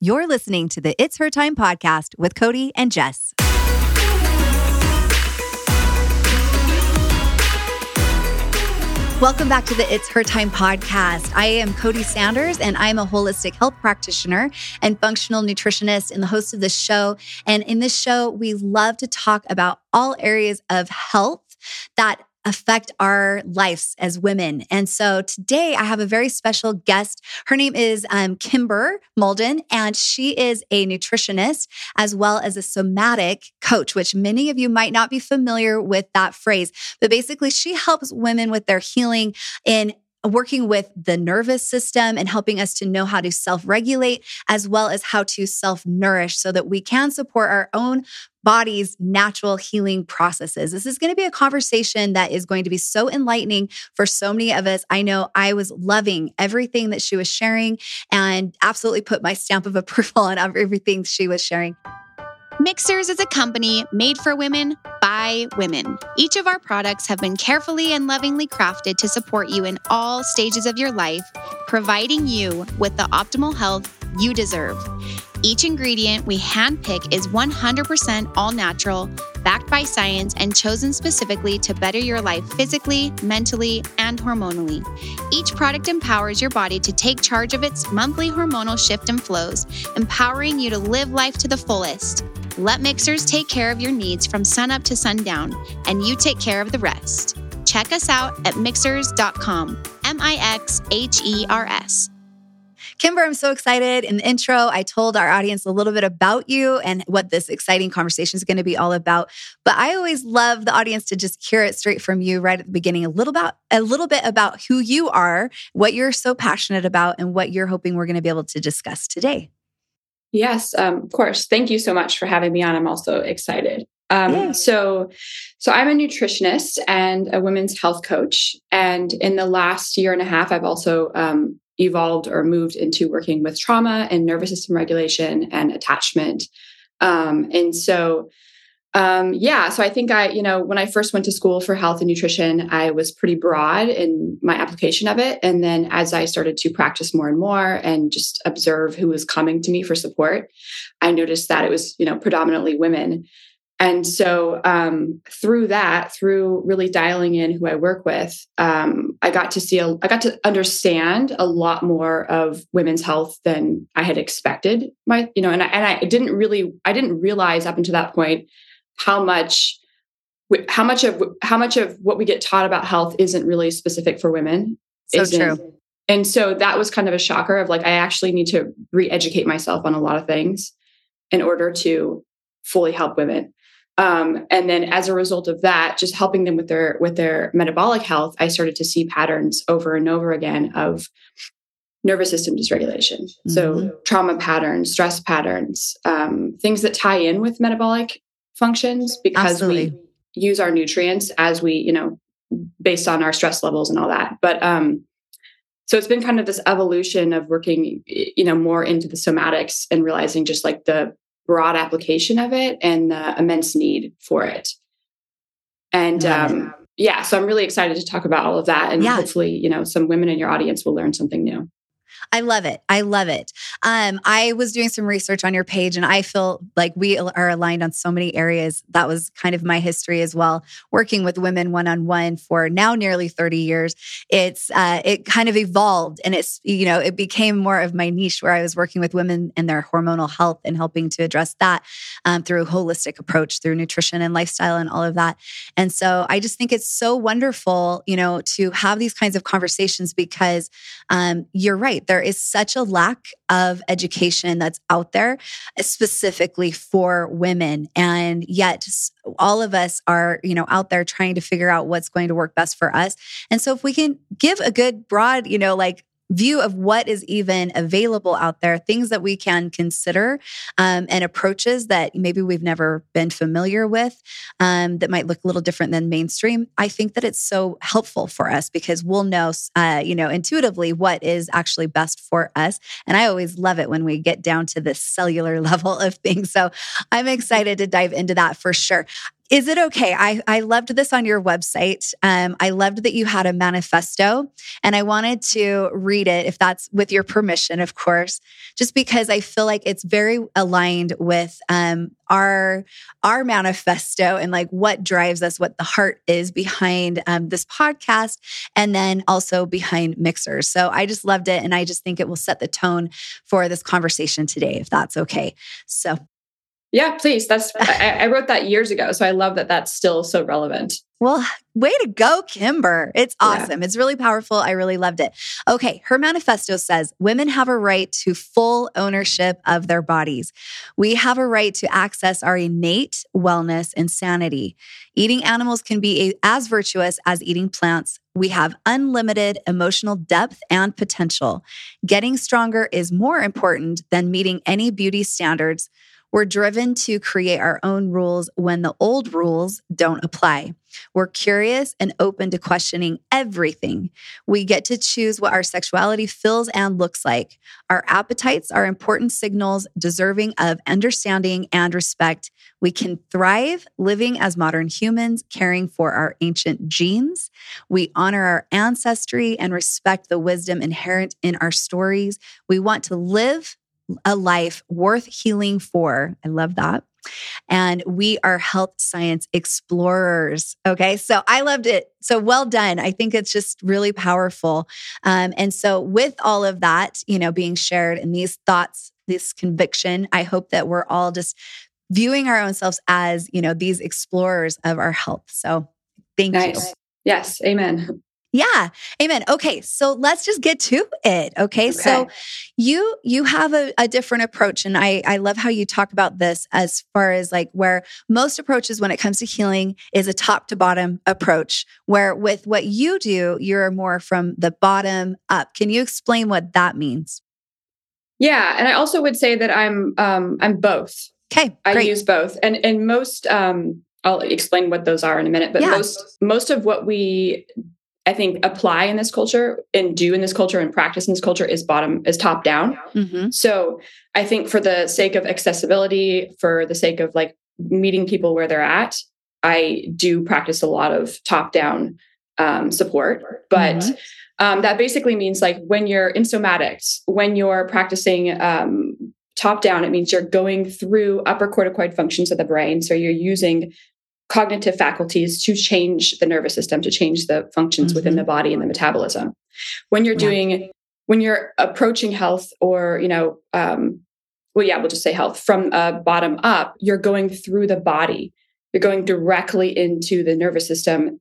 You're listening to the It's Her Time podcast with Cody and Jess. Welcome back to the It's Her Time podcast. I am Cody Sanders, and I'm a holistic health practitioner and functional nutritionist and the host of this show. And in this show, we love to talk about all areas of health that affect our lives as women. And so today I have a very special guest. Her name is um, Kymber Maulden, and she is a nutritionist as well as a somatic coach, which many of you might not be familiar with that phrase. But basically, she helps women with their healing in Uh, working with the nervous system and helping us to know how to self regulate as well as how to self nourish so that we can support our own body's natural healing processes. This is going to be a conversation that is going to be so enlightening for so many of us. I know I was loving everything that she was sharing and absolutely put my stamp of approval on everything she was sharing. Mixhers is a company made for women by women. Each of our products have been carefully and lovingly crafted to support you in all stages of your life, providing you with the optimal health you deserve. Each ingredient we handpick is 100% all natural, backed by science, and chosen specifically to better your life physically, mentally, and hormonally. Each product empowers your body to take charge of its monthly hormonal shift and flows, empowering you to live life to the fullest. Let Mixhers take care of your needs from sunup to sundown, and you take care of the rest. Check us out at mixhers.com. M I X H E R S. Kymber, I'm so excited. In the intro, I told our audience a little bit about you and what this exciting conversation is going to be all about. But I always love the audience to just hear it straight from you right at the beginning, a little about a little bit about who you are, what you're so passionate about, and what you're hoping we're going to be able to discuss today. Yes, um, of course. Thank you so much for having me on. I'm also excited. Um, yeah. So, so I'm a nutritionist and a women's health coach, and in the last year and a half, I've also um, evolved or moved into working with trauma and nervous system regulation and attachment. Um, and so, um, yeah, so I think I, you know, when I first went to school for health and nutrition, I was pretty broad in my application of it. And then as I started to practice more and more and just observe who was coming to me for support, I noticed that it was, you know, predominantly women. And so um, through that, through really dialing in who I work with, um, I got to see, a, I got to understand a lot more of women's health than I had expected. My, you know, and I, and I didn't really, I didn't realize up until that point how much, how much of how much of what we get taught about health isn't really specific for women. So true. And so that was kind of a shocker of like I actually need to re-educate myself on a lot of things in order to fully help women. Um, and then as a result of that, just helping them with their with their metabolic health, I started to see patterns over and over again of nervous system dysregulation. Mm-hmm. So trauma patterns, stress patterns, um, things that tie in with metabolic functions because Absolutely. we use our nutrients as we, you know, based on our stress levels and all that. But um, so it's been kind of this evolution of working, you know, more into the somatics and realizing just like the broad application of it and the immense need for it. And um, yeah, so I'm really excited to talk about all of that. And yeah. hopefully, you know, some women in your audience will learn something new. I love it. I love it. Um, I was doing some research on your page and I feel like we are aligned on so many areas. That was kind of my history as well, working with women one on one for now nearly 30 years. It's, uh, it kind of evolved and it's, you know, it became more of my niche where I was working with women and their hormonal health and helping to address that um, through a holistic approach, through nutrition and lifestyle and all of that. And so I just think it's so wonderful, you know, to have these kinds of conversations because um, you're right there is such a lack of education that's out there specifically for women. And yet all of us are you know out there trying to figure out what's going to work best for us. And so if we can give a good broad you know like view of what is even available out there, things that we can consider, um, and approaches that maybe we've never been familiar with um, that might look a little different than mainstream. I think that it's so helpful for us because we'll know, uh, you know, intuitively what is actually best for us. And I always love it when we get down to the cellular level of things. So I'm excited to dive into that for sure. Is it okay? I, I loved this on your website. Um, I loved that you had a manifesto and I wanted to read it, if that's with your permission, of course, just because I feel like it's very aligned with um, our our manifesto and like what drives us, what the heart is behind um, this podcast, and then also behind Mixhers. So I just loved it, and I just think it will set the tone for this conversation today, if that's okay. So yeah, please. That's I, I, wrote that years ago, so I love that that's still so relevant. Well, way to go, Kymber. It's awesome. Yeah. It's really powerful. I really loved it. Okay, her manifesto says women have a right to full ownership of their bodies. We have a right to access our innate wellness and sanity. Eating animals can be as virtuous as eating plants. We have unlimited emotional depth and potential. Getting stronger is more important than meeting any beauty standards we're driven to create our own rules when the old rules don't apply. We're curious and open to questioning everything. We get to choose what our sexuality feels and looks like. Our appetites are important signals deserving of understanding and respect. We can thrive living as modern humans, caring for our ancient genes. We honor our ancestry and respect the wisdom inherent in our stories. We want to live a life worth healing for. I love that. And we are health science explorers. Okay. So I loved it. So well done. I think it's just really powerful. Um, and so, with all of that, you know, being shared and these thoughts, this conviction, I hope that we're all just viewing our own selves as, you know, these explorers of our health. So, thank nice. you. Yes. Amen. Yeah. Amen. Okay. So let's just get to it. Okay? okay. So you you have a, a, different approach. And I, I love how you talk about this as far as like where most approaches when it comes to healing is a top to bottom approach, where with what you do, you're more from the bottom up. Can you explain what that means? Yeah. And I also would say that I'm um I'm both. Okay. I use both. And and most um I'll explain what those are in a minute, but yeah. most most of what we I think apply in this culture and do in this culture and practice in this culture is bottom is top down. Mm-hmm. So I think for the sake of accessibility, for the sake of like meeting people where they're at, I do practice a lot of top down um, support. But mm-hmm. um, that basically means like when you're in somatics, when you're practicing um, top down, it means you're going through upper corticoid functions of the brain. So you're using cognitive faculties to change the nervous system, to change the functions mm-hmm. within the body and the metabolism. When you're yeah. doing, when you're approaching health or, you know, um, well, yeah, we'll just say health from uh, bottom up, you're going through the body. You're going directly into the nervous system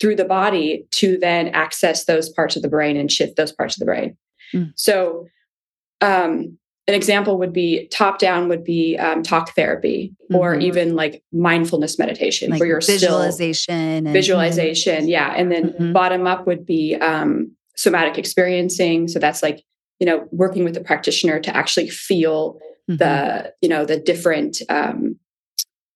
through the body to then access those parts of the brain and shift those parts of the brain. Mm. So, um, an example would be top down would be um, talk therapy mm-hmm. or even like mindfulness meditation like where you're visualization and, visualization yeah and then mm-hmm. bottom up would be um, somatic experiencing so that's like you know working with the practitioner to actually feel the mm-hmm. you know the different um,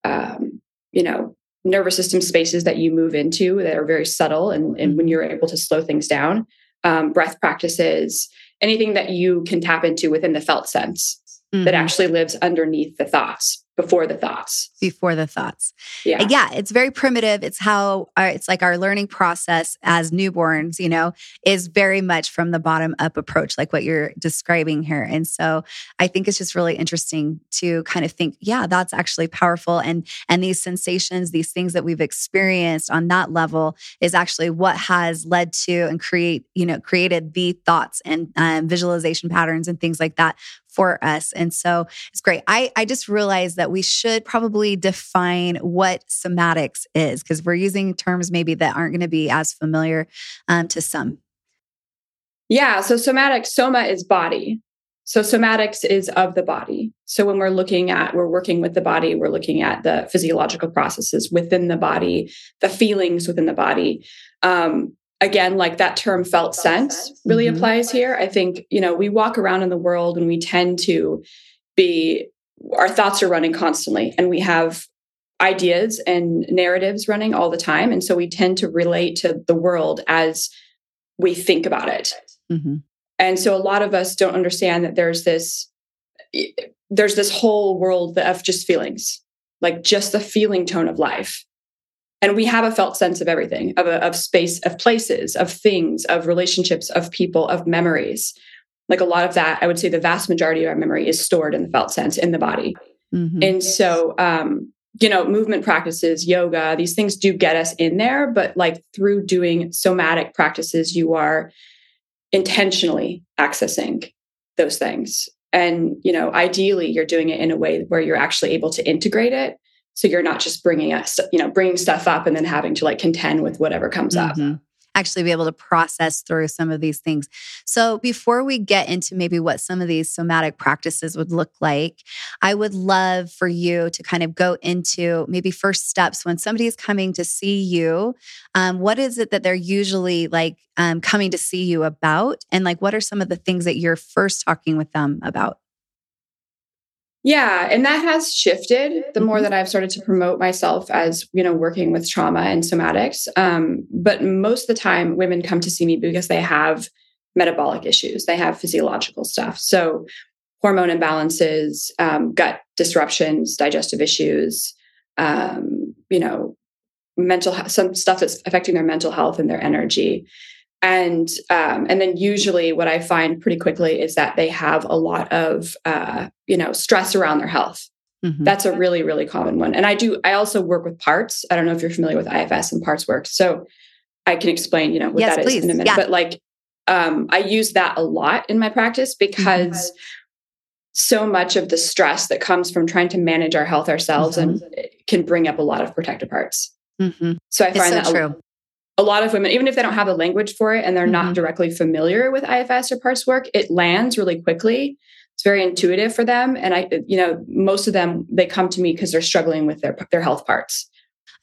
um, you know nervous system spaces that you move into that are very subtle and, and when mm-hmm. you're able to slow things down um, breath practices anything that you can tap into within the felt sense mm-hmm. that actually lives underneath the thoughts before the thoughts. Before the thoughts. Yeah. Yeah it's very primitive. It's how our, it's like our learning process as newborns you know is very much from the bottom up approach like what you're describing here. And so i think it's just really interesting to kind of think yeah that's actually powerful. And and these sensations these things that we've experienced on that level is actually what has led to and create you know created the thoughts and um, visualization patterns and things like that for us. And so it's great. I, I just realized that we should probably define what somatics is because we're using terms maybe that aren't going to be as familiar um, to some. Yeah. So somatic, soma is body. So somatics is of the body. So when we're looking at, we're working with the body, we're looking at the physiological processes within the body, the feelings within the body. Um, again like that term felt sense really mm-hmm. applies here i think you know we walk around in the world and we tend to be our thoughts are running constantly and we have ideas and narratives running all the time and so we tend to relate to the world as we think about it mm-hmm. and so a lot of us don't understand that there's this there's this whole world of just feelings like just the feeling tone of life. And we have a felt sense of everything, of, a, of space, of places, of things, of relationships, of people, of memories. Like a lot of that, I would say the vast majority of our memory is stored in the felt sense in the body. Mm-hmm. And so, um, you know, movement practices, yoga, these things do get us in there, but like through doing somatic practices, you are intentionally accessing those things. And, you know, ideally you're doing it in a way where you're actually able to integrate it. So you're not just bringing us, you know, bringing stuff up and then having to like contend with whatever comes mm-hmm. up actually be able to process through some of these things. So, before we get into maybe what some of these somatic practices would look like, I would love for you to kind of go into maybe first steps when somebody is coming to see you. Um, what is it that they're usually like um, coming to see you about? And like, what are some of the things that you're first talking with them about? Yeah, and that has shifted the more that I've started to promote myself as, you know, working with trauma and somatics. Um, but most of the time, women come to see me because they have metabolic issues, they have physiological stuff. So, hormone imbalances, um, gut disruptions, digestive issues, um, you know, mental some stuff that's affecting their mental health and their energy and um, and then usually what I find pretty quickly is that they have a lot of uh, you know stress around their health. Mm-hmm. That's a really really common one. And I do I also work with parts. I don't know if you're familiar with IFS and parts work, so I can explain you know what yes, that please. is in a minute. Yeah. But like um, I use that a lot in my practice because. Mm-hmm. So much of the stress that comes from trying to manage our health ourselves mm-hmm. and can bring up a lot of protective parts. Mm-hmm. So I find so that true a lot of women, even if they don't have the language for it and they're mm-hmm. not directly familiar with IFS or parts work, it lands really quickly. It's very intuitive for them. And I, you know, most of them, they come to me because they're struggling with their, their health parts.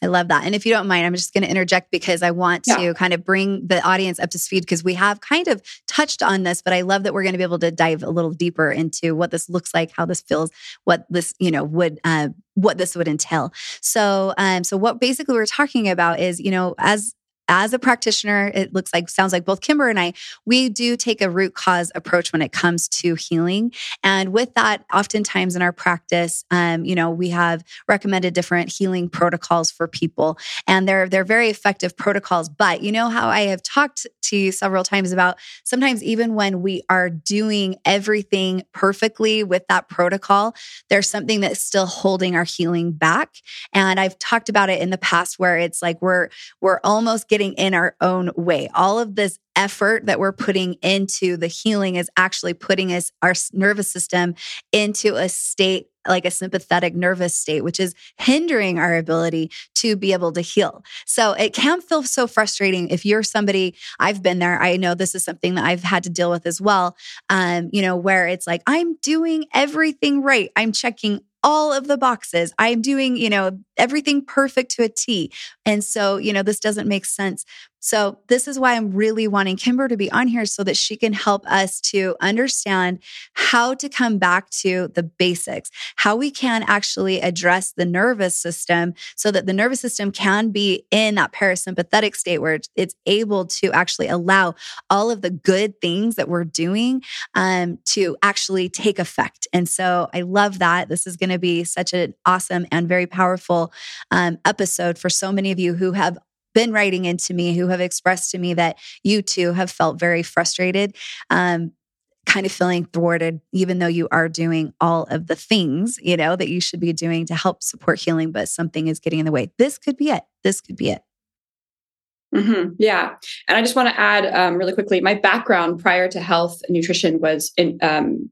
I love that. And if you don't mind, I'm just going to interject because I want yeah. to kind of bring the audience up to speed because we have kind of touched on this, but I love that we're going to be able to dive a little deeper into what this looks like, how this feels, what this, you know, would, uh, what this would entail. So, um, so what basically we're talking about is, you know, as as a practitioner, it looks like, sounds like both Kymber and I, we do take a root cause approach when it comes to healing. And with that, oftentimes in our practice, um, you know, we have recommended different healing protocols for people, and they're they're very effective protocols. But you know how I have talked to you several times about sometimes even when we are doing everything perfectly with that protocol, there's something that's still holding our healing back. And I've talked about it in the past where it's like we're we're almost getting in our own way. All of this effort that we're putting into the healing is actually putting us our nervous system into a state like a sympathetic nervous state which is hindering our ability to be able to heal so it can feel so frustrating if you're somebody i've been there i know this is something that i've had to deal with as well um you know where it's like i'm doing everything right i'm checking all of the boxes. I'm doing, you know, everything perfect to a T. And so, you know, this doesn't make sense. So, this is why I'm really wanting Kymber to be on here so that she can help us to understand how to come back to the basics, how we can actually address the nervous system so that the nervous system can be in that parasympathetic state where it's able to actually allow all of the good things that we're doing um, to actually take effect. And so, I love that. This is going to be such an awesome and very powerful um, episode for so many of you who have been writing into me who have expressed to me that you too have felt very frustrated. Um, kind of feeling thwarted, even though you are doing all of the things, you know, that you should be doing to help support healing, but something is getting in the way. This could be it. This could be it. Mm-hmm. Yeah. And I just want to add um, really quickly my background prior to health and nutrition was in um,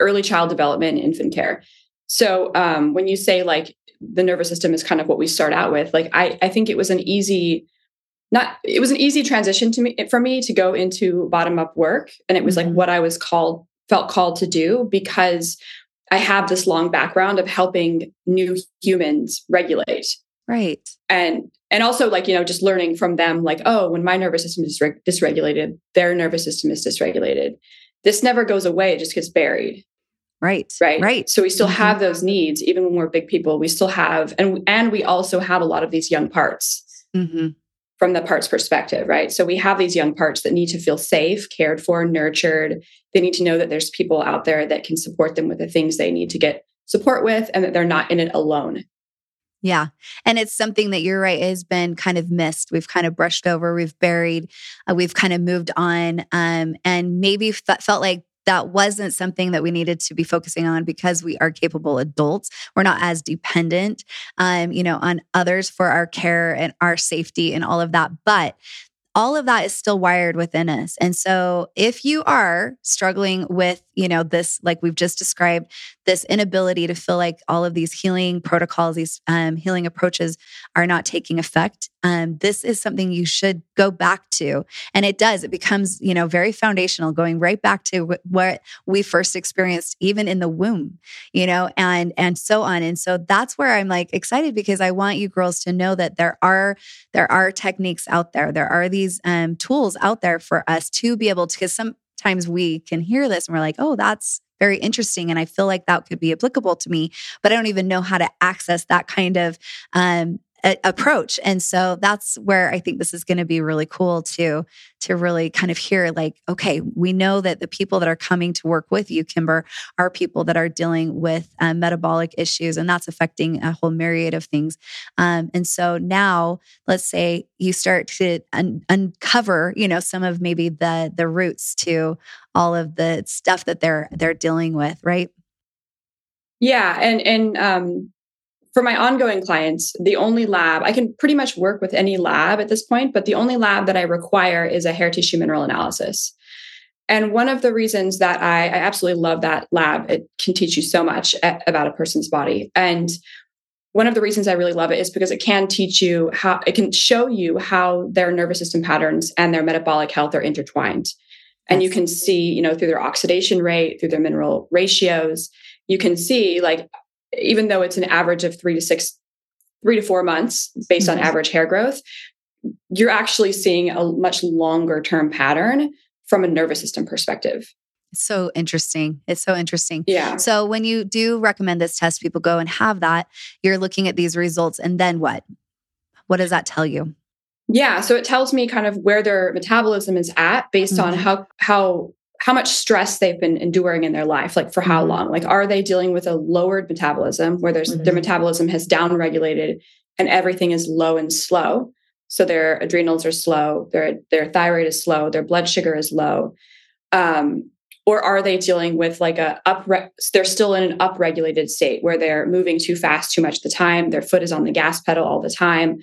early child development, infant care. So um, when you say like the nervous system is kind of what we start out with. Like I, I think it was an easy, not it was an easy transition to me for me to go into bottom up work, and it was mm-hmm. like what I was called felt called to do because I have this long background of helping new humans regulate. Right. And and also like you know just learning from them like oh when my nervous system is dysregulated their nervous system is dysregulated this never goes away it just gets buried Right. Right. Right. So we still mm-hmm. have those needs, even when we're big people. We still have, and and we also have a lot of these young parts mm-hmm. from the parts perspective, right? So we have these young parts that need to feel safe, cared for, nurtured. They need to know that there's people out there that can support them with the things they need to get support with, and that they're not in it alone. Yeah. And it's something that you're right has been kind of missed. We've kind of brushed over, we've buried, uh, we've kind of moved on. Um, and maybe felt like that wasn't something that we needed to be focusing on because we are capable adults. We're not as dependent, um, you know, on others for our care and our safety and all of that. But all of that is still wired within us. And so if you are struggling with, you know, this, like we've just described, this inability to feel like all of these healing protocols, these um, healing approaches are not taking effect, um, this is something you should go back to. And it does, it becomes, you know, very foundational, going right back to what we first experienced, even in the womb, you know, and, and so on. And so that's where I'm like excited because I want you girls to know that there are, there are techniques out there. There are these um, tools out there for us to be able to, because sometimes we can hear this and we're like, oh, that's very interesting. And I feel like that could be applicable to me, but I don't even know how to access that kind of um, approach. And so that's where I think this is going to be really cool to to really kind of hear like, okay, we know that the people that are coming to work with you, Kymber, are people that are dealing with um, metabolic issues, and that's affecting a whole myriad of things. Um, and so now, let's say you start to un- uncover, you know, some of maybe the the roots to all of the stuff that they're they're dealing with, right? Yeah, and and um, for my ongoing clients, the only lab I can pretty much work with any lab at this point, but the only lab that I require is a hair tissue mineral analysis. And one of the reasons that I, I absolutely love that lab, it can teach you so much about a person's body. And one of the reasons I really love it is because it can teach you how it can show you how their nervous system patterns and their metabolic health are intertwined. And you can see, you know, through their oxidation rate, through their mineral ratios, you can see like even though it's an average of three to six, three to four months based mm-hmm. on average hair growth, you're actually seeing a much longer term pattern from a nervous system perspective. so interesting. It's so interesting. Yeah. So when you do recommend this test, people go and have that, you're looking at these results and then what? What does that tell you? Yeah, so it tells me kind of where their metabolism is at based mm-hmm. on how how how much stress they've been enduring in their life like for how mm-hmm. long like are they dealing with a lowered metabolism where there's mm-hmm. their metabolism has downregulated and everything is low and slow so their adrenals are slow their their thyroid is slow their blood sugar is low um, or are they dealing with like a up they're still in an upregulated state where they're moving too fast too much of the time their foot is on the gas pedal all the time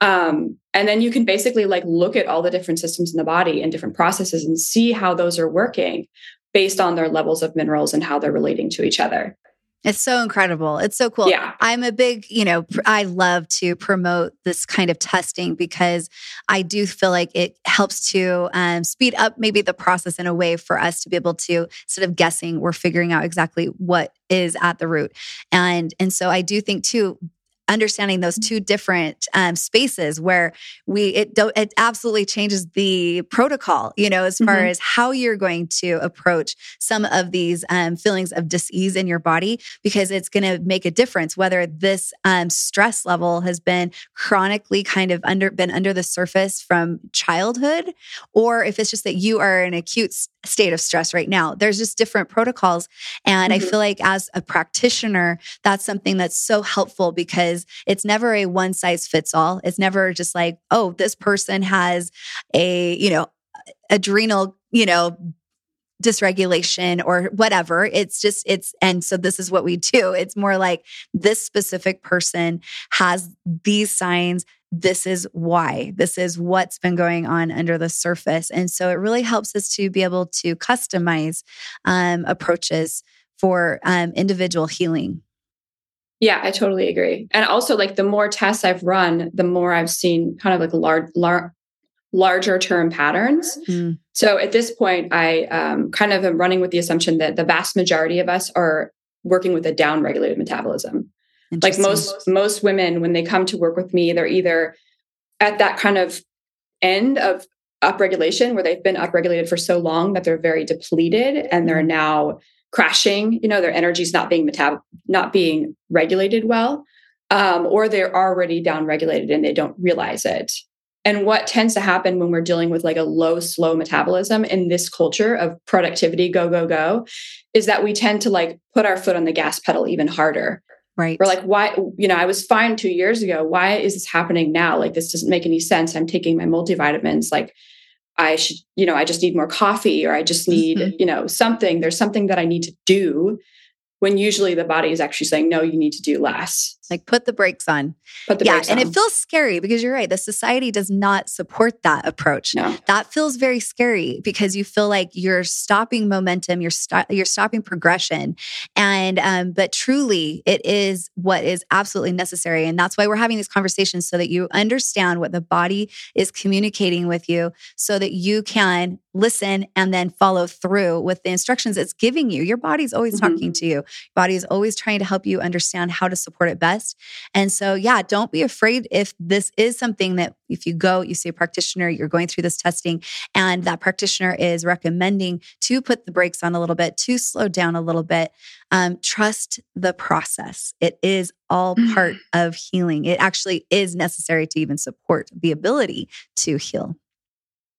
um, and then you can basically like look at all the different systems in the body and different processes and see how those are working based on their levels of minerals and how they're relating to each other. It's so incredible. It's so cool. Yeah. I'm a big, you know, I love to promote this kind of testing because I do feel like it helps to um, speed up maybe the process in a way for us to be able to instead of guessing, we're figuring out exactly what is at the root. And and so I do think too understanding those two different um, spaces where we it do, it absolutely changes the protocol you know as far mm-hmm. as how you're going to approach some of these um, feelings of disease in your body because it's going to make a difference whether this um, stress level has been chronically kind of under been under the surface from childhood or if it's just that you are in acute state of stress right now there's just different protocols and mm-hmm. i feel like as a practitioner that's something that's so helpful because it's never a one size fits all. It's never just like, oh, this person has a, you know, adrenal, you know, dysregulation or whatever. It's just, it's, and so this is what we do. It's more like this specific person has these signs. This is why. This is what's been going on under the surface. And so it really helps us to be able to customize um, approaches for um, individual healing. Yeah, I totally agree. And also, like the more tests I've run, the more I've seen kind of like large, lar- larger term patterns. Mm. So at this point, I um, kind of am running with the assumption that the vast majority of us are working with a down-regulated metabolism. Like most most women, when they come to work with me, they're either at that kind of end of upregulation where they've been upregulated for so long that they're very depleted and they're mm. now crashing you know their energy's not being metab- not being regulated well um, or they're already down regulated and they don't realize it. And what tends to happen when we're dealing with like a low slow metabolism in this culture of productivity go go go is that we tend to like put our foot on the gas pedal even harder Right. Or like, why, you know, I was fine two years ago. Why is this happening now? Like, this doesn't make any sense. I'm taking my multivitamins. Like, I should, you know, I just need more coffee or I just need, mm-hmm. you know, something. There's something that I need to do when usually the body is actually saying, no, you need to do less. Like put the brakes on. Put the yeah, brakes and on. it feels scary because you're right. The society does not support that approach. No. That feels very scary because you feel like you're stopping momentum, you're st- you're stopping progression, and um, but truly, it is what is absolutely necessary, and that's why we're having these conversations so that you understand what the body is communicating with you, so that you can listen and then follow through with the instructions it's giving you. Your body's always mm-hmm. talking to you. Your body is always trying to help you understand how to support it best best. And so, yeah, don't be afraid if this is something that if you go, you see a practitioner, you're going through this testing, and that practitioner is recommending to put the brakes on a little bit, to slow down a little bit. Um, trust the process. It is all part of healing. It actually is necessary to even support the ability to heal.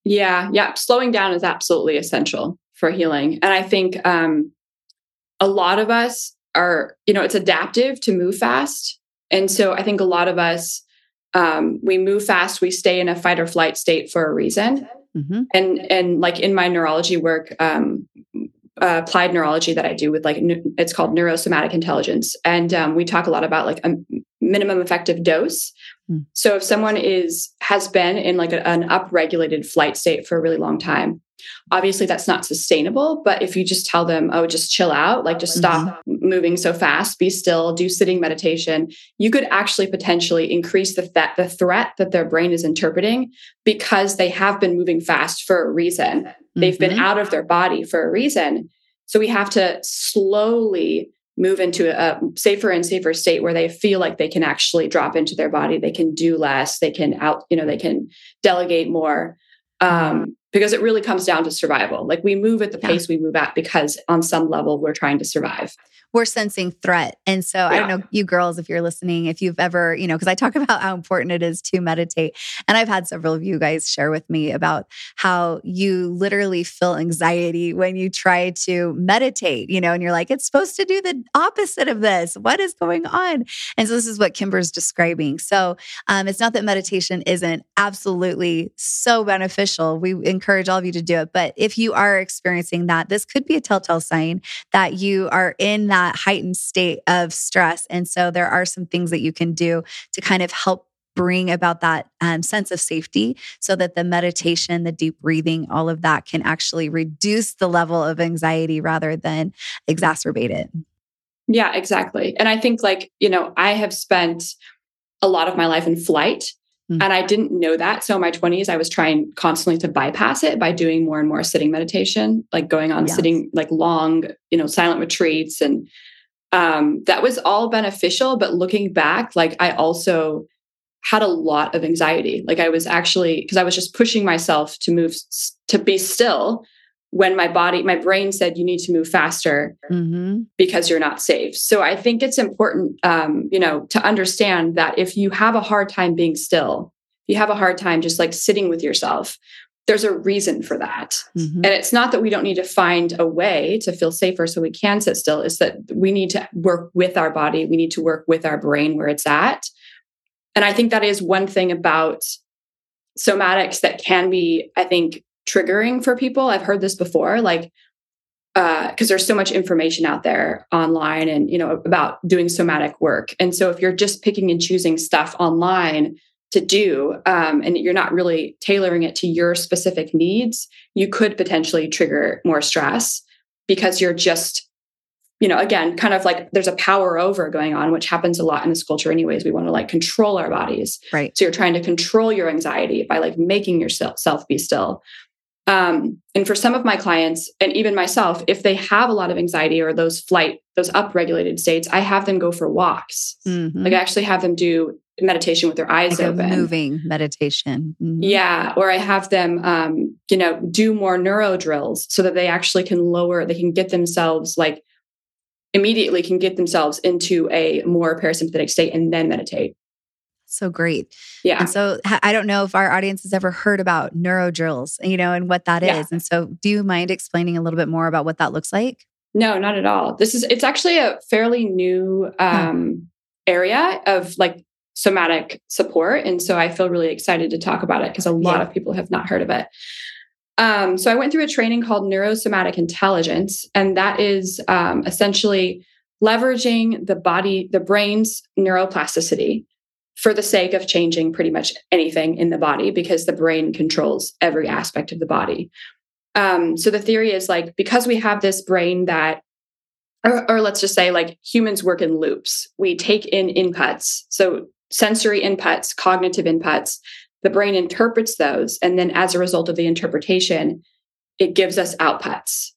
Yeah, yeah. Slowing down is absolutely essential for healing. And I think um, a lot of us are, you know, it's adaptive to move fast. And so I think a lot of us, um, we move fast, we stay in a fight or flight state for a reason. Mm-hmm. And and like in my neurology work, um, uh, applied neurology that I do with like it's called neurosomatic intelligence, and um, we talk a lot about like a minimum effective dose. Mm. So if someone is has been in like a, an upregulated flight state for a really long time, Obviously, that's not sustainable. But if you just tell them, oh, just chill out, like just stop mm-hmm. moving so fast, be still, do sitting meditation, you could actually potentially increase the, th- the threat that their brain is interpreting because they have been moving fast for a reason. Mm-hmm. They've been mm-hmm. out of their body for a reason. So we have to slowly move into a safer and safer state where they feel like they can actually drop into their body they can do less they can out you know they can delegate more um, because it really comes down to survival. Like we move at the yeah. pace we move at because on some level we're trying to survive we're sensing threat. And so yeah. I don't know, you girls, if you're listening, if you've ever, you know, because I talk about how important it is to meditate. And I've had several of you guys share with me about how you literally feel anxiety when you try to meditate, you know, and you're like, it's supposed to do the opposite of this. What is going on? And so this is what Kymber's describing. So um, it's not that meditation isn't absolutely so beneficial. We encourage all of you to do it. But if you are experiencing that, this could be a telltale sign that you are in that heightened state of stress. And so there are some things that you can do to kind of help bring about that um, sense of safety so that the meditation, the deep breathing, all of that can actually reduce the level of anxiety rather than exacerbate it. Yeah, exactly. And I think, like, you know, I have spent a lot of my life in flight. Mm-hmm. And I didn't know that. So in my 20s, I was trying constantly to bypass it by doing more and more sitting meditation, like going on yes. sitting like long, you know, silent retreats. And um, that was all beneficial. But looking back, like I also had a lot of anxiety. Like I was actually, because I was just pushing myself to move, to be still when my body, my brain said, you need to move faster mm-hmm. because you're not safe. So I think it's important, um, you know, to understand that if you have a hard time being still, if you have a hard time just like sitting with yourself, there's a reason for that. Mm-hmm. And it's not that we don't need to find a way to feel safer so we can sit still, it's that we need to work with our body, we need to work with our brain where it's at. And I think that is one thing about somatics that can be, I think, triggering for people. I've heard this before, like because uh, there's so much information out there online and you know about doing somatic work. And so if you're just picking and choosing stuff online to do um, and you're not really tailoring it to your specific needs you could potentially trigger more stress because you're just you know again kind of like there's a power over going on which happens a lot in this culture anyways. We want to like control our bodies. Right. So you're trying to control your anxiety by like making yourself be still um, and for some of my clients, and even myself, if they have a lot of anxiety or those flight, those upregulated states, I have them go for walks. Mm-hmm. Like I actually have them do meditation with their eyes like open, moving meditation. Mm-hmm. Yeah, or I have them, um, you know, do more neuro drills so that they actually can lower, they can get themselves like immediately can get themselves into a more parasympathetic state and then meditate. So great. Yeah. And so I don't know if our audience has ever heard about neuro drills, you know, and what that yeah. is. And so do you mind explaining a little bit more about what that looks like? No, not at all. This is it's actually a fairly new um, area of like somatic support, and so I feel really excited to talk about it because a lot yeah. of people have not heard of it. Um, so I went through a training called neurosomatic intelligence, and that is um, essentially leveraging the body, the brain's neuroplasticity for the sake of changing pretty much anything in the body because the brain controls every aspect of the body. Um, so the theory is like because we have this brain that, or, or let's just say like humans work in loops. We take in inputs, so sensory inputs, cognitive inputs. The brain interprets those, and then as a result of the interpretation, it gives us outputs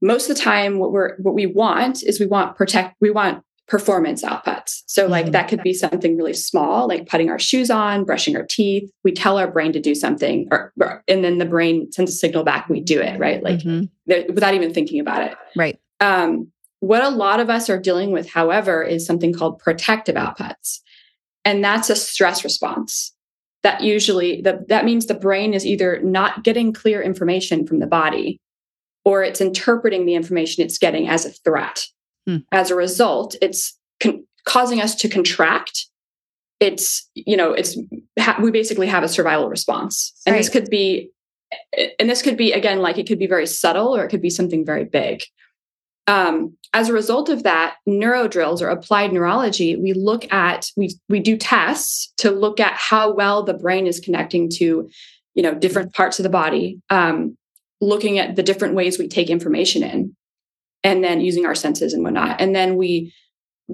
most of the time what we're what we want is we want protect we want performance outputs. So like mm-hmm. that could be something really small like putting our shoes on brushing our teeth. We tell our brain to do something or, and then the brain sends a signal back we do it right? Like mm-hmm. without even thinking about it. Right. Um, what a lot of us are dealing with however is something called protective outputs. And that's a stress response. That usually the, that means the brain is either not getting clear information from the body or it's interpreting the information it's getting as a threat. Hmm. As a result, it's con- causing us to contract. It's, you know, it's, ha- we basically have a survival response. And right. this could be, and this could be, again, like it could be very subtle or it could be something very big. Um, as a result of that, neurodrills or applied neurology, we look at, we, we do tests to look at how well the brain is connecting to, you know, different parts of the body. Um, looking at the different ways we take information in and then using our senses and whatnot. And then we,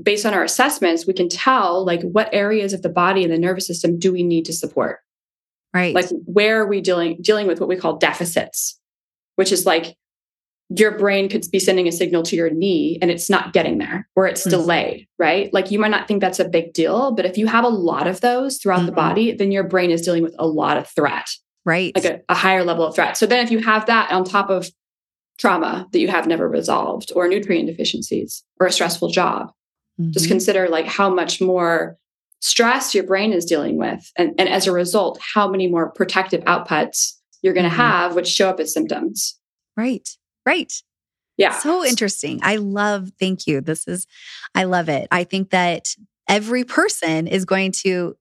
based on our assessments, we can tell like what areas of the body and the nervous system do we need to support? Right. Like where are we dealing dealing with what we call deficits, which is like your brain could be sending a signal to your knee and it's not getting there or it's mm-hmm. delayed, right? Like you might not think that's a big deal, but if you have a lot of those throughout mm-hmm. the body, then your brain is dealing with a lot of threat right like a, a higher level of threat so then if you have that on top of trauma that you have never resolved or nutrient deficiencies or a stressful job. Mm-hmm. just consider like how much more stress your brain is dealing with and, and as a result how many more protective outputs you're going to mm-hmm. have which show up as symptoms. Right. Right. Yeah. So interesting. I love thank you. This is i love it. I think that every person is going to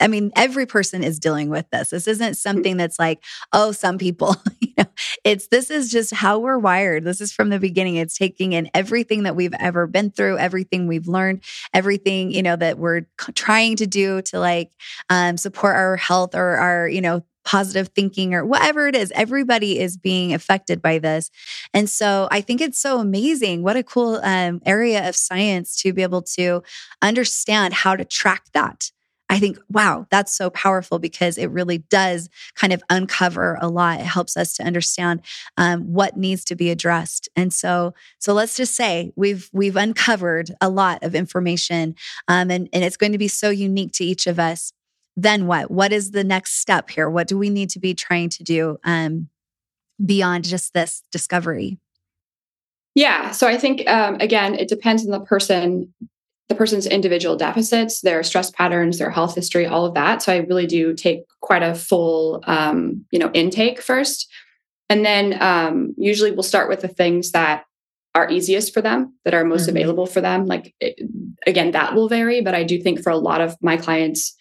I mean, every person is dealing with this. This isn't something that's like, oh, some people, you know, it's this is just how we're wired. This is from the beginning. It's taking in everything that we've ever been through, everything we've learned, everything, you know, that we're trying to do to like um, support our health or our, you know, positive thinking or whatever it is. Everybody is being affected by this. And so I think it's so amazing. What a cool um, area of science to be able to understand how to track that. I think, wow, that's so powerful because it really does kind of uncover a lot. It helps us to understand um, what needs to be addressed. And so, so let's just say we've we've uncovered a lot of information, um, and and it's going to be so unique to each of us. Then what? What is the next step here? What do we need to be trying to do um, beyond just this discovery? Yeah. So I think, um, again, it depends on the person the person's individual deficits, their stress patterns, their health history, all of that. So I really do take quite a full, um, you know, intake first, and then um, usually we'll start with the things that are easiest for them, that are most mm-hmm. available for them. Like it, again, that will vary, but I do think for a lot of my clients,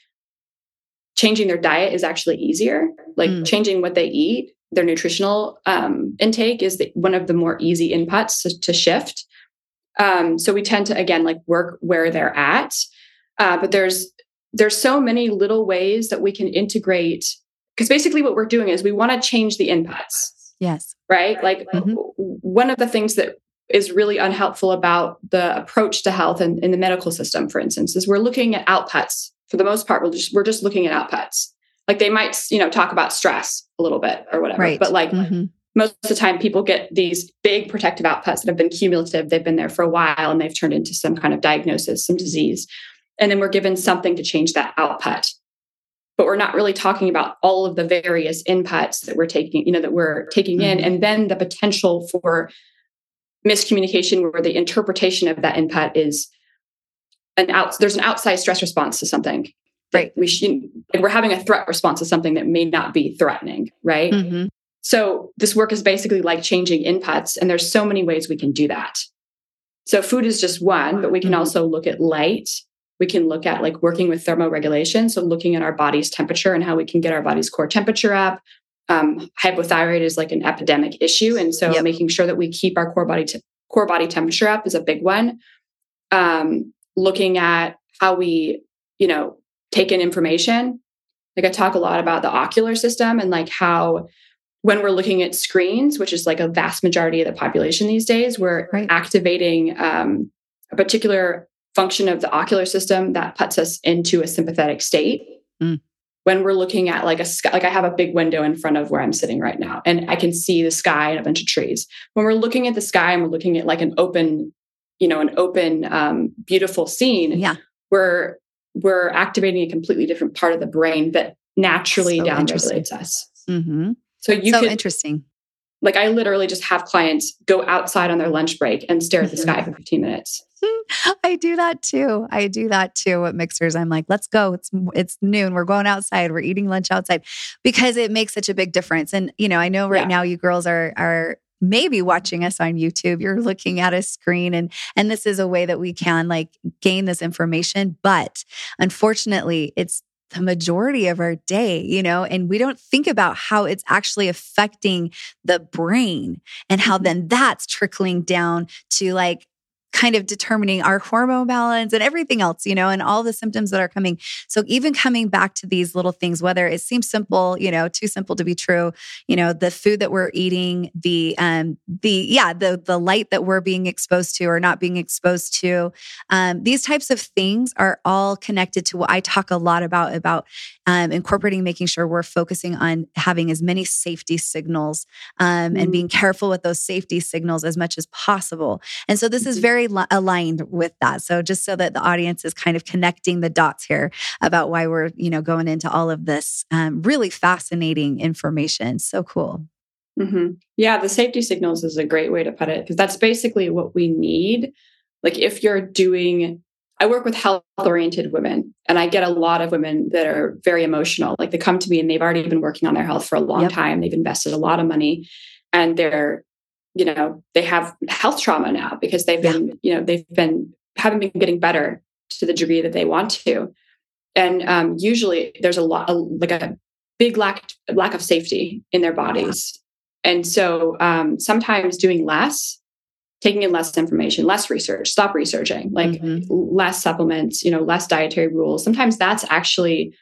changing their diet is actually easier. Like mm. changing what they eat, their nutritional um, intake is the, one of the more easy inputs to, to shift um, so we tend to again like work where they're at, uh, but there's there's so many little ways that we can integrate because basically what we're doing is we want to change the inputs. Yes. Right. Like mm-hmm. one of the things that is really unhelpful about the approach to health and in the medical system, for instance, is we're looking at outputs. For the most part, we're just we're just looking at outputs. Like they might, you know, talk about stress a little bit or whatever. Right. But like mm-hmm most of the time people get these big protective outputs that have been cumulative. They've been there for a while and they've turned into some kind of diagnosis some disease. And then we're given something to change that output. But we're not really talking about all of the various inputs that we're taking you know that we're taking mm-hmm. in and then the potential for miscommunication where the interpretation of that input is an out there's an outside stress response to something right. we should we're having a threat response to something that may not be threatening right? Mm-hmm. So this work is basically like changing inputs, and there's so many ways we can do that. So food is just one, but we can mm-hmm. also look at light. We can look at like working with thermoregulation. So looking at our body's temperature and how we can get our body's core temperature up. Um, hypothyroid is like an epidemic issue. And so yep. making sure that we keep our core body, te- core body temperature up is a big one. Um, looking at how we, you know, take in information. Like I talk a lot about the ocular system and like how when we're looking at screens, which is like a vast majority of the population these days, we're right. activating um, a particular function of the ocular system that puts us into a sympathetic state. Mm. When we're looking at like a sky, like I have a big window in front of where I'm sitting right now, and I can see the sky and a bunch of trees. When we're looking at the sky and we're looking at like an open, you know, an open, um, beautiful scene, yeah, we're we're activating a completely different part of the brain that naturally so downregulates us. Mm-hmm. So you so can, interesting. Like I literally just have clients go outside on their lunch break and stare at the sky mm-hmm. for 15 minutes. I do that too. I do that too at Mixhers. I'm like, let's go. It's it's noon. We're going outside. We're eating lunch outside because it makes such a big difference. And you know, I know right yeah. now you girls are are maybe watching us on YouTube. You're looking at a screen and and this is a way that we can like gain this information, but unfortunately, it's the majority of our day, you know, and we don't think about how it's actually affecting the brain and how mm-hmm. then that's trickling down to like kind of determining our hormone balance and everything else, you know, and all the symptoms that are coming. So even coming back to these little things, whether it seems simple, you know, too simple to be true, you know, the food that we're eating, the um the yeah, the the light that we're being exposed to or not being exposed to, um, these types of things are all connected to what I talk a lot about about um, incorporating making sure we're focusing on having as many safety signals um, and being careful with those safety signals as much as possible. And so this is mm-hmm. Very li- aligned with that. So just so that the audience is kind of connecting the dots here about why we're, you know, going into all of this um, really fascinating information. So cool. Mm-hmm. Yeah, the safety signals is a great way to put it because that's basically what we need. Like if you're doing I work with health oriented women and I get a lot of women that are very emotional. Like they come to me and they've already been working on their health for a long yep. time. They've invested a lot of money and they're, you know, they have health trauma now because they've been, yeah. you know, they've been, haven't been getting better to the degree that they want to. And um, usually there's a lot, like a big lack, lack of safety in their bodies. And so um, sometimes doing less taking in less information, less research, stop researching, like mm-hmm. less supplements, you know, less dietary rules. Sometimes that's actually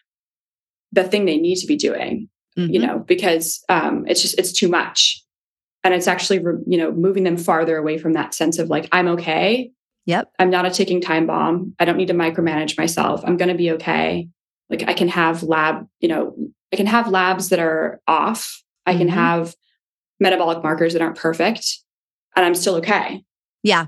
the thing they need to be doing, mm-hmm. you know, because um, it's just, it's too much. And it's actually, you know, moving them farther away from that sense of like, I'm okay. Yep. I'm not a ticking time bomb. I don't need to micromanage myself. I'm going to be okay. Like I can have lab, you know, I can have labs that are off. I mm-hmm. can have metabolic markers that aren't perfect and I'm still okay. Yeah.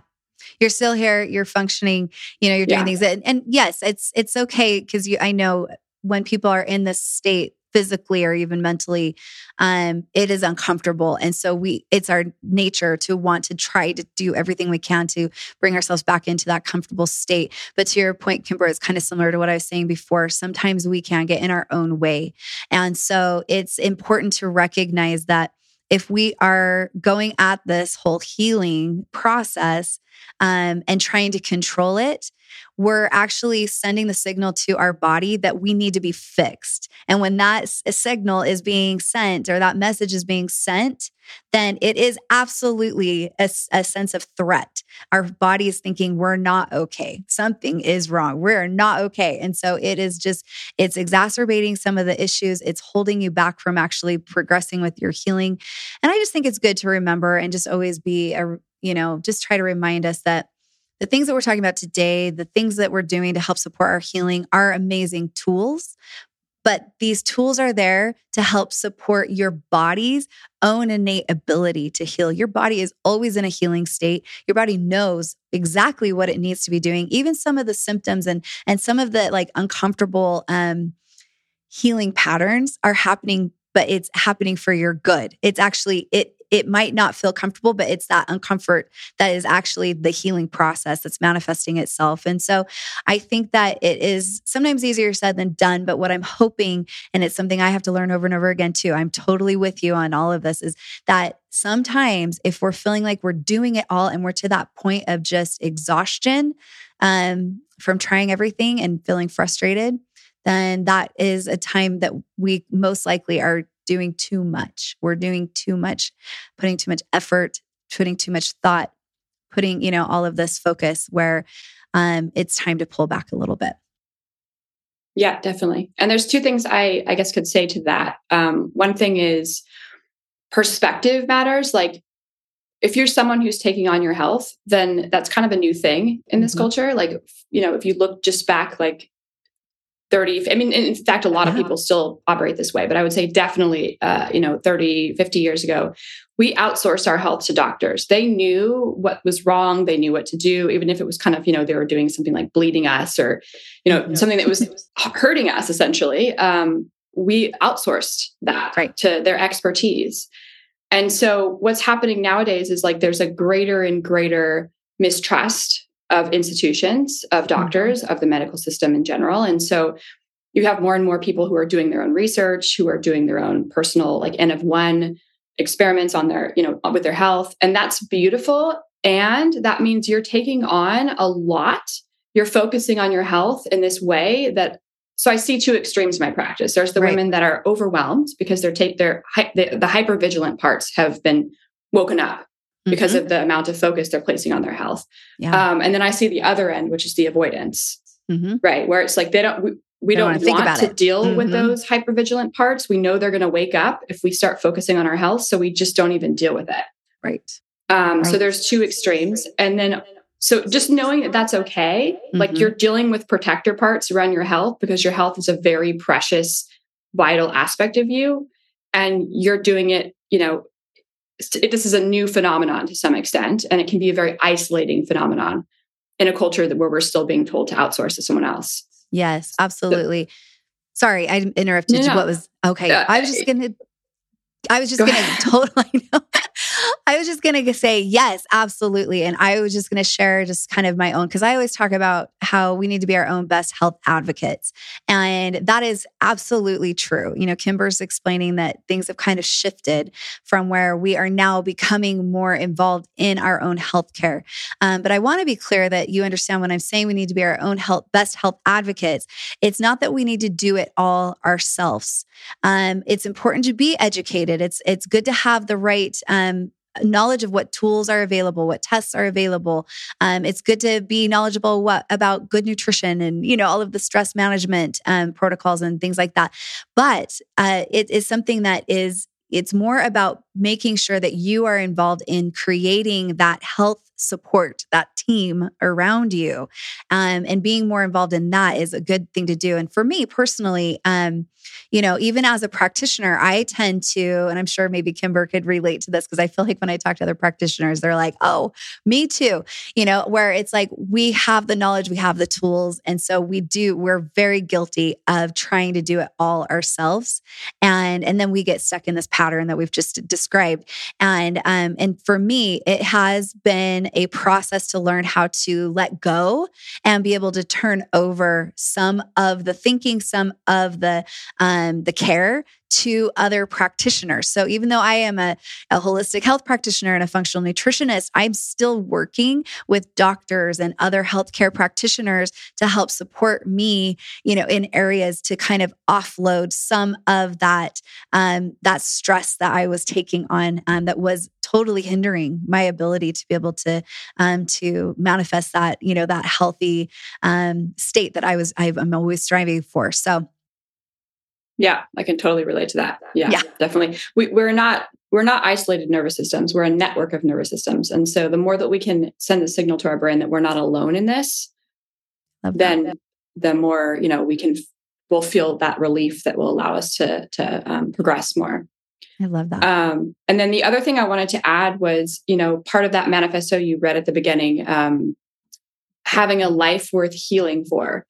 You're still here, you're functioning, you know, you're doing yeah. things. And, and yes, it's it's okay because you I know when people are in this state physically or even mentally um it is uncomfortable. And so we it's our nature to want to try to do everything we can to bring ourselves back into that comfortable state. But to your point Kymber it's kind of similar to what i was saying before. Sometimes we can get in our own way. And so it's important to recognize that if we are going at this whole healing process um, and trying to control it, we're actually sending the signal to our body that we need to be fixed. And when that signal is being sent or that message is being sent, then it is absolutely a, a, sense of threat. Our body is thinking we're not okay. Something is wrong. We're not okay. And so it is just, it's exacerbating some of the issues. It's holding you back from actually progressing with your healing. And I just think it's good to remember and just always be a, you know, just try to remind us that the things that we're talking about today, the things that we're doing to help support our healing are amazing tools. But these tools are there to help support your body's own innate ability to heal. Your body is always in a healing state. Your body knows exactly what it needs to be doing. Even some of the symptoms and and some of the like uncomfortable um, healing patterns are happening but it's happening for your good. It's actually it it might not feel comfortable, but it's that uncomfort that is actually the healing process that's manifesting itself. And so I think that it is sometimes easier said than done. But what I'm hoping, and it's something I have to learn over and over again too, I'm totally with you on all of this, is that sometimes if we're feeling like we're doing it all and we're to that point of just exhaustion um, from trying everything and feeling frustrated, then that is a time that we most likely are doing too much. We're doing too much, putting too much effort, putting too much thought, putting, you know, all of this focus where um, it's time to pull back a little bit. Yeah, definitely. And there's two things I, I guess, could say to that. Um, one thing is perspective matters. Like, if you're someone who's taking on your health, then that's kind of a new thing in this mm-hmm. culture. Like, you know, if you look just back like 30 i mean in fact a lot of people still operate this way but i would say definitely uh, you know 30 50 years ago we outsourced our health to doctors they knew what was wrong they knew what to do even if it was kind of you know they were doing something like bleeding us or you know yeah. something that was hurting us essentially um, we outsourced that right. to their expertise and so what's happening nowadays is like there's a greater and greater mistrust of institutions, of mm-hmm. doctors, of the medical system in general. And so you have more and more people who are doing their own research, who are doing their own personal, like N of one experiments on their, you know, with their health. And that's beautiful. And that means you're taking on a lot. You're focusing on your health in this way that so I see two extremes in my practice. There's the right. women that are overwhelmed because they're take their the, the hyper vigilant parts have been woken up because mm-hmm. of the amount of focus they're placing on their health. Yeah. Um, and then I see the other end, which is the avoidance, mm-hmm. right? Where it's like they don't, we, we don't, don't want to it. deal mm-hmm. with those hypervigilant parts. We know they're going to wake up if we start focusing on our health. So we just don't even deal with it. Right. Um, right. So there's two extremes. And then, so just knowing that that's okay, like mm-hmm. you're dealing with protector parts around your health because your health is a very precious, vital aspect of you. And you're doing it, you know, this is a new phenomenon to some extent, and it can be a very isolating phenomenon in a culture that where we're still being told to outsource to someone else. Yes, absolutely. So, Sorry, I interrupted no, you. What was okay? Uh, I was just gonna. I was just go gonna totally. I was just going to say, yes, absolutely. And I was just going to share just kind of my own, because I always talk about how we need to be our own best health advocates. And that is absolutely true. You know, Kymber's explaining that things have kind of shifted from where we are now becoming more involved in our own healthcare. Um, but I want to be clear that you understand when I'm saying we need to be our own health, best health advocates. It's not that we need to do it all ourselves. Um, it's important to be educated. It's it's good to have the right um, knowledge of what tools are available, what tests are available. Um, it's good to be knowledgeable what, about good nutrition and you know all of the stress management um, protocols and things like that. But uh, it is something that is it's more about making sure that you are involved in creating that health support that team around you. Um, and being more involved in that is a good thing to do. And for me personally um, you know even as a practitioner i tend to and i'm sure maybe Kymber could relate to this because i feel like when i talk to other practitioners they're like oh me too. You know where it's like we have the knowledge we have the tools and so we do we're very guilty of trying to do it all ourselves. And and then we get stuck in this pattern that we've just described and um and for me it has been a process to learn how to let go and be able to turn over some of the thinking, some of the um, the care to other practitioners. So even though I am a, a, holistic health practitioner and a functional nutritionist, I'm still working with doctors and other healthcare practitioners to help support me, you know, in areas to kind of offload some of that um, that stress that I was taking on um, that was totally hindering my ability to be able to um, to manifest that you know that healthy um, state that I was I'm always striving for. So. Yeah, I can totally relate to that. Yeah, yeah. definitely. We, we're not we're not isolated nervous systems. We're a network of nervous systems, and so the more that we can send the signal to our brain that we're not alone in this, then the more you know we can we'll feel that relief that will allow us to to um, progress more. I love that. Um, and then the other thing I wanted to add was, you know, part of that manifesto you read at the beginning, um, having a life worth healing for.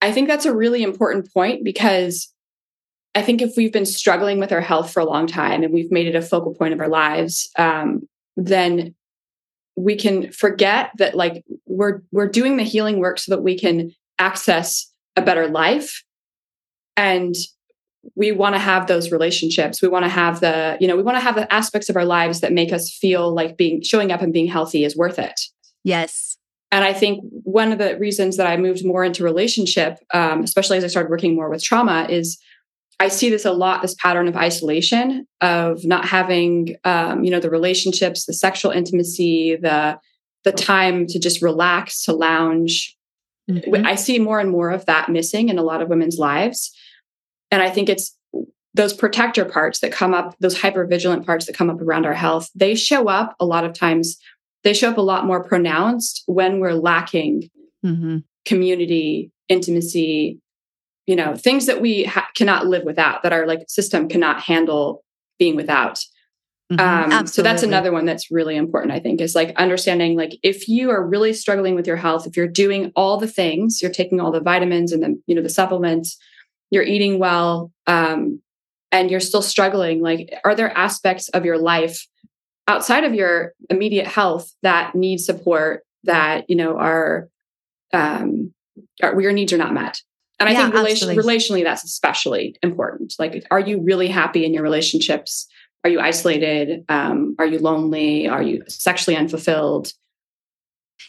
I think that's a really important point because I think if we've been struggling with our health for a long time and we've made it a focal point of our lives, um, then we can forget that like we're we're doing the healing work so that we can access a better life. And we want to have those relationships. We want to have the you know we want to have the aspects of our lives that make us feel like being showing up and being healthy is worth it. Yes. And i think one of the reasons that i moved more into relationship um, especially as i started working more with trauma is i see this a lot this pattern of isolation of not having um, you know the relationships the sexual intimacy the the time to just relax to lounge mm-hmm. i see more and more of that missing in a lot of women's lives and I think it's those protector parts that come up, those hyper vigilant parts that come up around our health, they show up a lot of times, they show up a lot more pronounced when we're lacking mm-hmm. community, intimacy, you know, things that we ha- cannot live without, that our like system cannot handle being without. Mm-hmm. Um, so that's another one that's really important, I think, is like understanding like if you are really struggling with your health, if you're doing all the things, you're taking all the vitamins and the you know, the supplements, you're eating well um, and you're still struggling like are there aspects of your life outside of your immediate health that need support that you know are um are, your needs are not met and i yeah, think relation, relationally that's especially important. Like are you really happy in your relationships? Are you isolated? Um, are you lonely? Are you sexually unfulfilled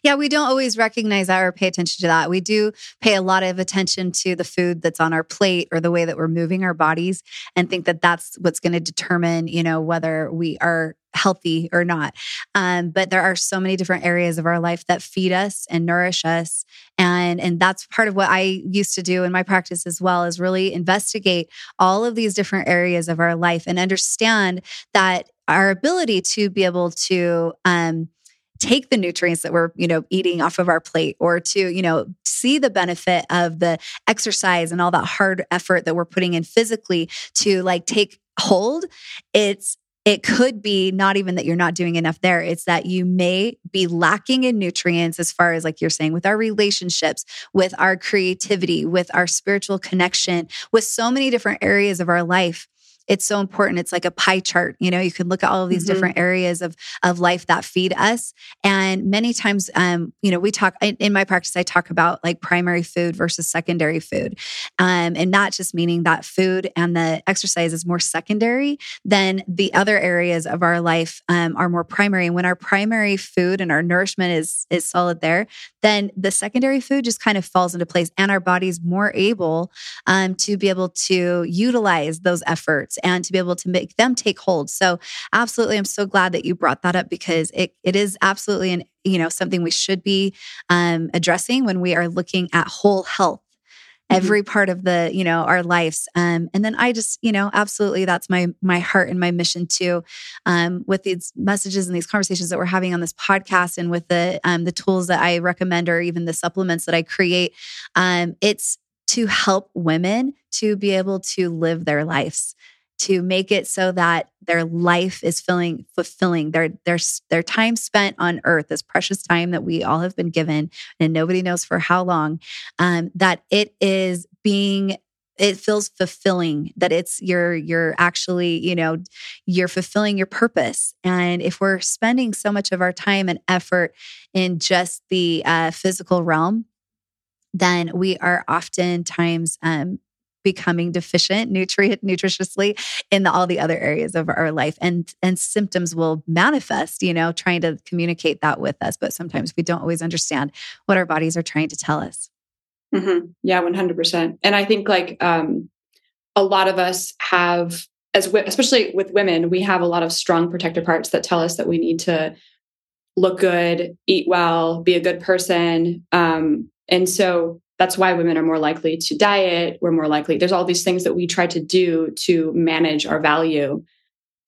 yeah, we don't always recognize that or pay attention to that. We do pay a lot of attention to the food that's on our plate or the way that we're moving our bodies and think that that's what's going to determine, you know, whether we are healthy or not. Um, but there are so many different areas of our life that feed us and nourish us. And, and that's part of what I used to do in my practice as well is really investigate all of these different areas of our life and understand that our ability to be able to um, take the nutrients that we're, you know, eating off of our plate or to, you know, see the benefit of the exercise and all that hard effort that we're putting in physically to like take hold, it's it could be not even that you're not doing enough there. It's that you may be lacking in nutrients as far as, like you're saying, with our relationships, with our creativity, with our spiritual connection, with so many different areas of our life it's so important. It's like a pie chart. You know, you can look at all of these mm-hmm. different areas of of life that feed us. And many times, um, you know, we talk in my practice. I talk about like primary food versus secondary food, um, and not just meaning that food and the exercise is more secondary than the other areas of our life um, are more primary. And when our primary food and our nourishment is is solid there, then the secondary food just kind of falls into place, and our body's more able um, to be able to utilize those efforts and to be able to make them take hold. So absolutely, I'm so glad that you brought that up because it it is absolutely an you know something we should be um, addressing when we are looking at whole health mm-hmm. every part of the you know our lives um, and then i just you know absolutely that's my my heart and my mission too um, with these messages and these conversations that we're having on this podcast and with the um, the tools that i recommend or even the supplements that i create um, it's to help women to be able to live their lives to make it so that their life is feeling fulfilling their their their time spent on earth this precious time that we all have been given and nobody knows for how long um, that it is being it feels fulfilling that it's you're you're actually you know you're fulfilling your purpose. And if we're spending so much of our time and effort in just the uh, physical realm then we are oftentimes um, becoming deficient nutrient nutritiously in the, all the other areas of our life. And and symptoms will manifest you know trying to communicate that with us. But sometimes we don't always understand what our bodies are trying to tell us. Mm-hmm. yeah 100% and i think like um a lot of us have as especially with women we have a lot of strong protective parts that tell us that we need to look good eat well be a good person. Um and so that's why women are more likely to diet. We're more likely, there's all these things that we try to do to manage our value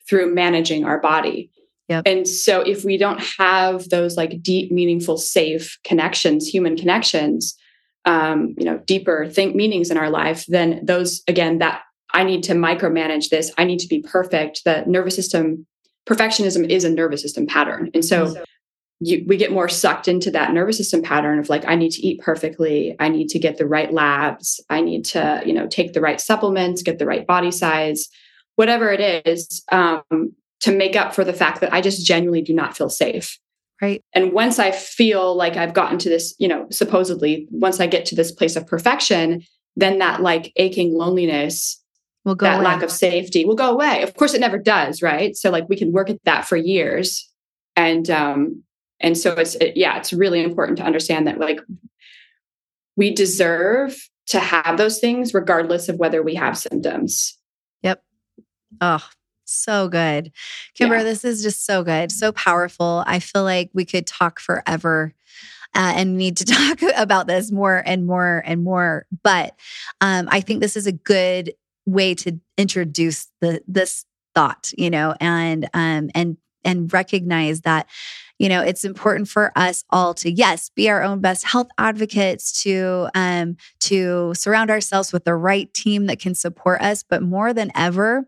through managing our body. Yep. And so if we don't have those like deep, meaningful, safe connections, human connections, um, you know, deeper think meanings in our life, then those again, that I need to micromanage this. I need to be perfect. The nervous system, perfectionism is a nervous system pattern. And so you, we get more sucked into that nervous system pattern of like i need to eat perfectly. I need to get the right labs. I need to you know take the right supplements get the right body size whatever it is um, to make up for the fact that i just genuinely do not feel safe. Right. And once i feel like i've gotten to this you know supposedly once i get to this place of perfection then that like aching loneliness will go that away. lack of safety will go away. Of course it never does right? So like we can work at that for years. And um and so it's it, yeah it's really important to understand that like we deserve to have those things regardless of whether we have symptoms. Yep. Oh so good. Kymber Yeah. this is just so good so powerful. I feel like we could talk forever uh, and need to talk about this more and more and more but um, i think this is a good way to introduce the this thought you know and um and and recognize that you know it's important for us all to yes be our own best health advocates to um to surround ourselves with the right team that can support us but more than ever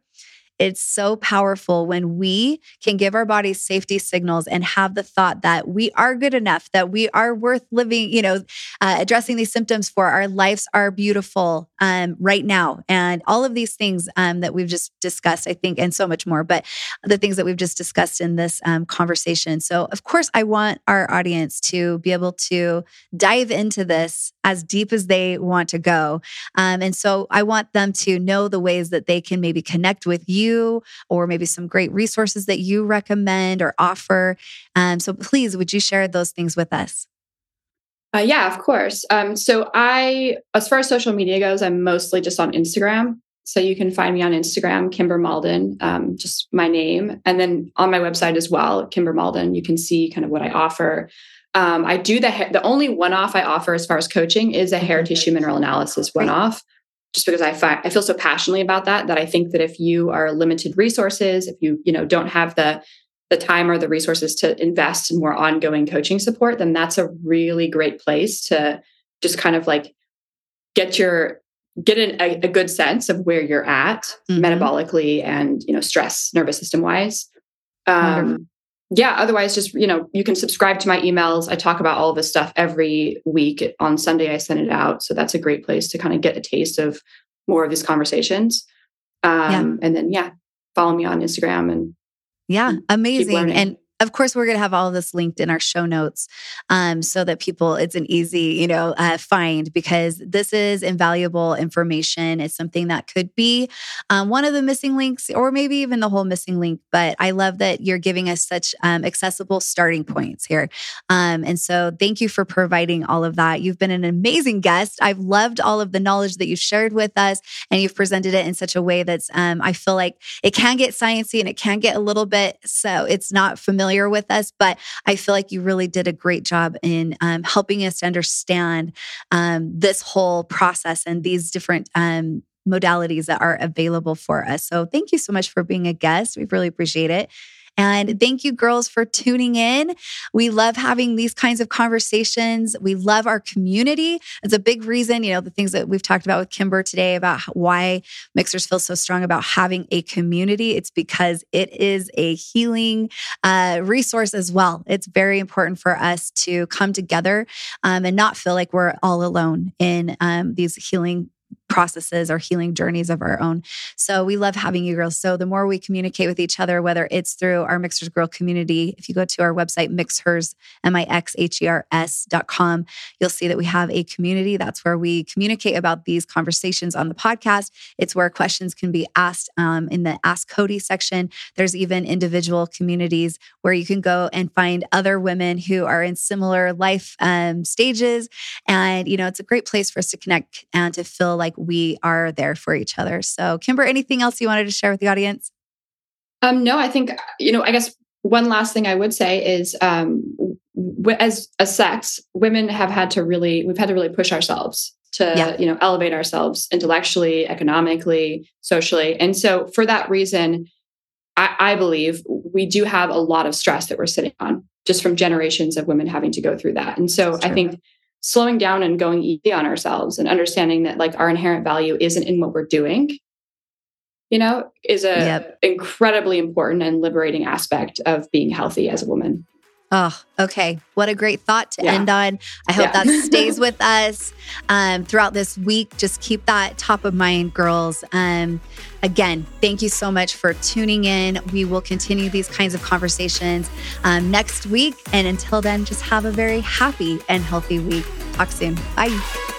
it's so powerful when we can give our bodies safety signals and have the thought that we are good enough, that we are worth living, you know, uh, addressing these symptoms for. Our lives are beautiful um, right now. And all of these things um, that we've just discussed, I think, and so much more, but the things that we've just discussed in this um, conversation. So, of course, I want our audience to be able to dive into this as deep as they want to go. Um, and so I want them to know the ways that they can maybe connect with you or maybe some great resources that you recommend or offer. Um, so please, would you share those things with us? uh, yeah of course. Um so i as far as social media goes i'm mostly just on instagram. So you can find me on instagram Kymber Maulden um, just my name. And then on my website as well Kymber Maulden you can see kind of what i offer. Um, I do the the only one off I offer as far as coaching is a hair tissue mineral analysis one off, just because I find I feel so passionately about that that I think that if you are limited resources, if you you know don't have the the time or the resources to invest in more ongoing coaching support, then that's a really great place to just kind of like get your get an, a, a good sense of where you're at Mhm. metabolically and you know stress nervous system wise um, yeah otherwise just you know you can subscribe to my emails. I talk about all of this stuff every week. On sunday i send it out. So that's a great place to kind of get a taste of more of these conversations. Um, and then yeah follow me on instagram and Yeah, amazing. And of course, we're going to have all this linked in our show notes um, so that people, it's an easy, you know, uh, find because this is invaluable information. It's something that could be um, one of the missing links or maybe even the whole missing link. But I love that you're giving us such um, accessible starting points here. Um, and so thank you for providing all of that. You've been an amazing guest. I've loved all of the knowledge that you've shared with us and you've presented it in such a way that's, um, I feel like it can get sciencey and it can get a little bit so it's not familiar with us but i feel like you really did a great job in um, helping us to understand um, this whole process and these different um, modalities that are available for us. So thank you so much for being a guest. We really appreciate it and thank you, girls, for tuning in. We love having these kinds of conversations. We love our community. It's a big reason, you know, the things that we've talked about with Kymber today about why Mixhers feel so strong about having a community. It's because it is a healing uh, resource as well. It's very important for us to come together um, and not feel like we're all alone in um, these healing processes or healing journeys of our own. So we love having you girls. So the more we communicate with each other, whether it's through our Mixhers Girl community, if you go to our website, mixhers, M-I-X-H-E-R-S dot com, you'll see that we have a community. That's where we communicate about these conversations on the podcast. It's where questions can be asked um, in the Ask Cody section. There's even individual communities where you can go and find other women who are in similar life um, stages. And, you know, it's a great place for us to connect and to feel like we are there for each other. So, Kymber, anything else you wanted to share with the audience? Um, no, I think you know. I guess one last thing I would say is, um, w- as a sex, women have had to really, we've had to really push ourselves to, Yeah. you know, elevate ourselves intellectually, economically, socially, and so for that reason, I, I believe we do have a lot of stress that we're sitting on just from generations of women having to go through that, and so That's I true. think slowing down and going easy on ourselves and understanding that like our inherent value isn't in what we're doing you know is a Yep. incredibly important and liberating aspect of being healthy as a woman Oh, okay. What a great thought to yeah. end on. I hope yeah. that stays with us um, throughout this week. Just keep that top of mind, girls. Um, again, thank you so much for tuning in. We will continue these kinds of conversations um, next week. And until then, just have a very happy and healthy week. Talk soon. Bye.